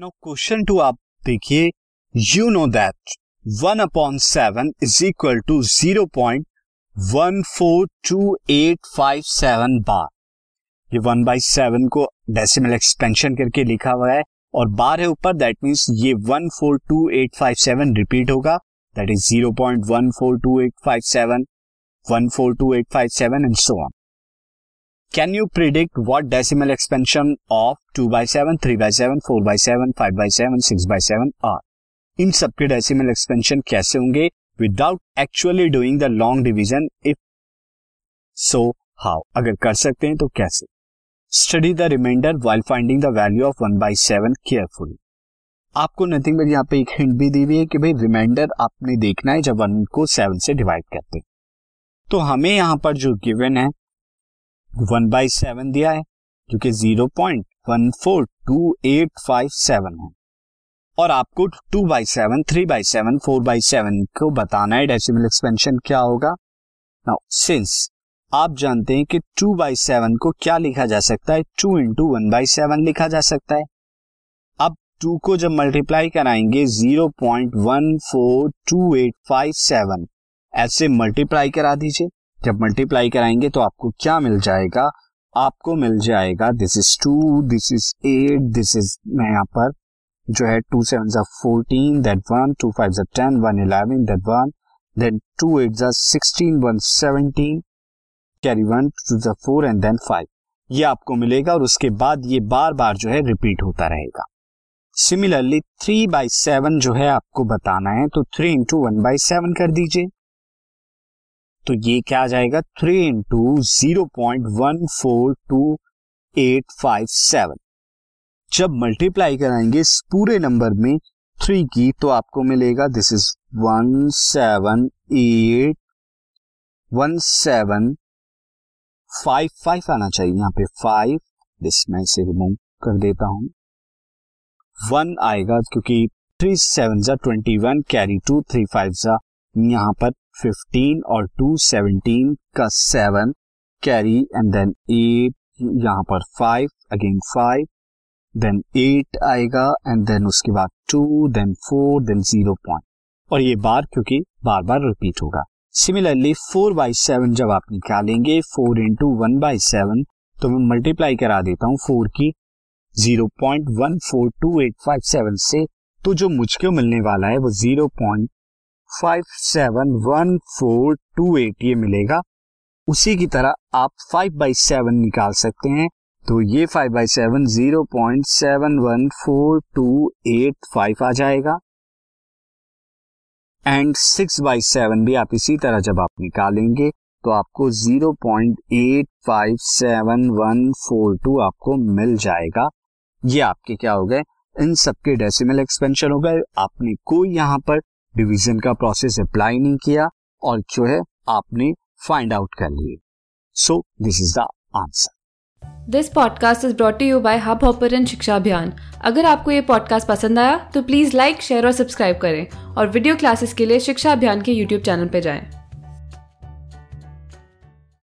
Now question two आप देखिए you know that one upon seven is equal to zero point one four two eight five seven bar ये one by seven को decimal expansion करके लिखा हुआ है और बार है ऊपर दैट मीन्स ये one four two eight five seven repeat होगा। That is zero point one four two eight five seven one four two eight five seven and so on can you predict what decimal expansion of two by seven three by seven four by seven five by seven six by seven are इन सबके decimal expansion कैसे होंगे? Without actually doing the long division if so how अगर कर सकते हैं तो कैसे? Study the remainder while finding the value of one by seven carefully आपको नथिंग बट यहाँ पे एक हिंट भी दी हुई है कि भाई रिमाइंडर आपने देखना है जब वन को सेवन से डिवाइड करते हैं। तो हमें यहाँ पर जो गिवन है वन बाई सेवन दिया है, जो कि zero point one four two eight five seven है। और आपको two by seven, three by seven, four by seven को बताना है, डेसिमल एक्सपेंशन क्या होगा। नाउ सिंस आप जानते हैं कि टू बाई सेवन को क्या लिखा जा सकता है, two into one by seven लिखा जा सकता है। अब टू को जब मल्टीप्लाई कराएँगे, zero point one four two eight five seven, ऐसे मल्टीप्लाई करा दीजिए। जब मल्टीप्लाई कराएँगे तो आपको क्या मिल जाएगा? आपको मिल जाएगा this is two this is eight this is मैं यहाँ पर जो है टू सेवन जा fourteen that one two five जा ten one eleven that one then two eight जा sixteen one seventeen carry one two जा फोर एंड देन फाइव ये आपको मिलेगा और उसके बाद ये बार बार जो है रिपीट होता रहेगा। सिमिलरली थ्री बाई सेवन जो है आपको बताना है तो three into one by seven कर दीजिए। तो ये क्या आ जाएगा? Three into zero point one four two eight five seven जब मल्टीप्लाई कराएँगे इस पूरे नंबर में थ्री की तो आपको मिलेगा this is one seven eight one seven five five आना चाहिए यहाँ पे फाइव दिस मैं इसे रिमूव कर देता हूँ। वन आएगा, क्योंकि थ्री सेवन जा twenty one carry two three five जा यहाँ पर फिफ्टीन और टू सेवनटीन का seven carry and then eight यहाँ पर five again five then eight आएगा एंड देन उसके बाद two then four then zero point और ये बार क्योंकि बार बार रिपीट होगा। सिमिलरली फोर बाई सेवन जब आप निकालेंगे four into one by seven तो मैं मल्टीप्लाई करा देता हूँ फोर की zero point one four two eight five seven से तो जो मुझको मिलने वाला है वो zero point five seven one four two eight ये मिलेगा। उसी की तरह आप फाइव बाई सेवन निकाल सकते हैं। तो ये five by seven zero point seven one four two eight five आ जाएगा। एंड सिक्स बाई सेवन भी आप इसी तरह जब आप निकालेंगे तो आपको zero point eight five seven one four two आपको मिल जाएगा। ये आपके क्या हो गए? इन सबके डेसिमल एक्सपेंशन हो गए। आपने कोई यहाँ पर डिवीज़न का प्रोसेस अप्लाई नहीं किया और जो है आपने फाइंड आउट कर लिए। So this is the answer this podcast is brought you by Hub Hopper Shiksha Abhiyan अगर आपको ये पॉडकास्ट पसंद आया तो प्लीज़ लाइक शेयर और सब्सक्राइब करें और वीडियो क्लासेस के लिए शिक्षा अभियान के यूट्यूब चैनल पर जाएँ।